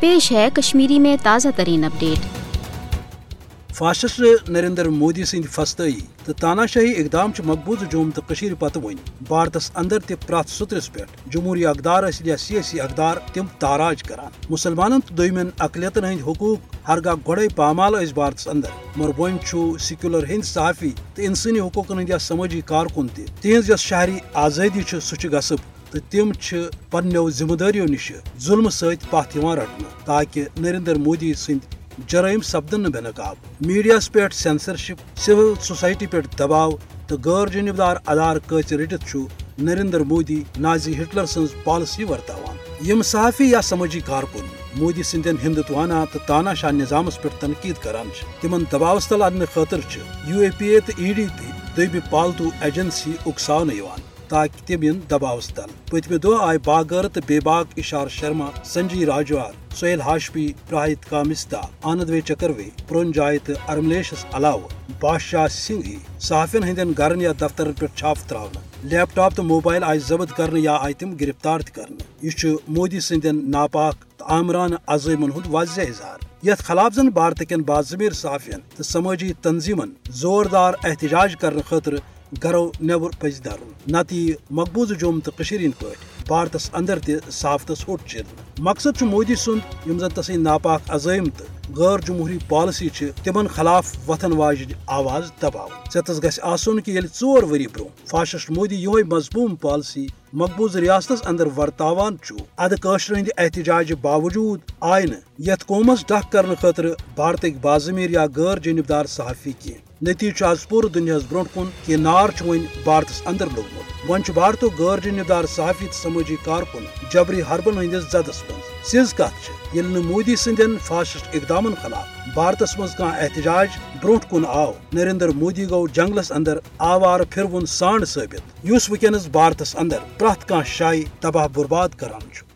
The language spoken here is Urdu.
پیش ہے کشمیری میں تازہ ترین اپڈیٹ۔ فاشسٹ نریندر مودی سند فستائی تو تانا شاہی اقدام مقبوض جوم تو پتہ ون بھارتس اندر تہ پریت سترس پہ جمہوری اقدار یا سیاسی اقدار تم تاراج کران۔ مسلمان تو دمن اقلیتن ہند حقوق ہرگاہ گوڑے پامال اس بھارتس اندر۔ مگر ون سیکولر ہند صحافی تو انسانی حقوق ہند یا سماجی کارکن تہ تہذ یس شہری آزادی سہ غصب تو تم پنو ذمہ داریو نش ظلم ست پھ رٹن تاکہ نریندر مودی سند جرائم سپدن بے نقاب میڈیاس پہ سینسرشپ، سول سوسائٹی پہ دباؤ تو غیر جانبدار ادار قچ رٹت نریندر مودی نازی ہٹلر سن پالسی ورتان یم صحافی یا سماجی کارکن مودی سندین ہندوتوانہ تو تانا شاہ نظامس پہ تنقید کران تمن دباؤس تل ادن خاطر یو اے پی اے تو ای ڈی تہ دبہ پالتو ایجنسی اکساؤن تاکہ تم ان دباؤس تل پتمہ دہ آئی باغر تو بے باغ اشار شرما، سنجی راجوار، سہیل ہاشپی پراہت کامستا آنند وے چکروے پرون جائے تو ارملیشس علاوہ۔ بادشاہ سنگھ صحافین ہندین گرن یا دفتر پہ چھاپ تراؤن لیپ ٹاپ تو موبائل آئی ضبط کرنے یا آئی تم گرفتار کرنے یہ مودی سندین ناپاک تو آمران عظیمن ہند واضح اظہار۔ یت خلاف زن بھارت کن باضمیر صحافین تو سماجی تنظیمن زوردار احتجاج کرنے خاطر گرو نبر پز در نت یہ مقبوض جوم تو پہ بھارتس اندر تہ صافتس ہوٹ چل مقصد مودی سند یم زن تسین ناپاک عزائم تو غیر جمہوری پالسی تمن خلاف وتھن واجن آواز دباؤ ژتس گھس آسن کہ یل ژور وری برو فاشسٹ مودی یہ مضموم پالسی مقبوض ریاستس اندر ورتاوان اد قشر ہند احتجاج باوجود آئی نت قومس ڈک کرنے خاطر بھارتک بازمیر یا غیر جانبدار صحافی کی نتیجہ آز پور دنیا برو کن کہ نار ون بھارتس اندر لوگمت۔ ون بھارت غیر جانبدار صحافی سماجی کارکن جبری حربن ہندس زدس من سز کت یل مودی سندین فاسسٹ اقدام خلاف بھارتس مز احتجاج برو کن آو نریندر مودی گو جنگلس اندر آوار پھرون سانڈ ثابت اس وکینس بھارتس اندر پریت شائع تباہ برباد کران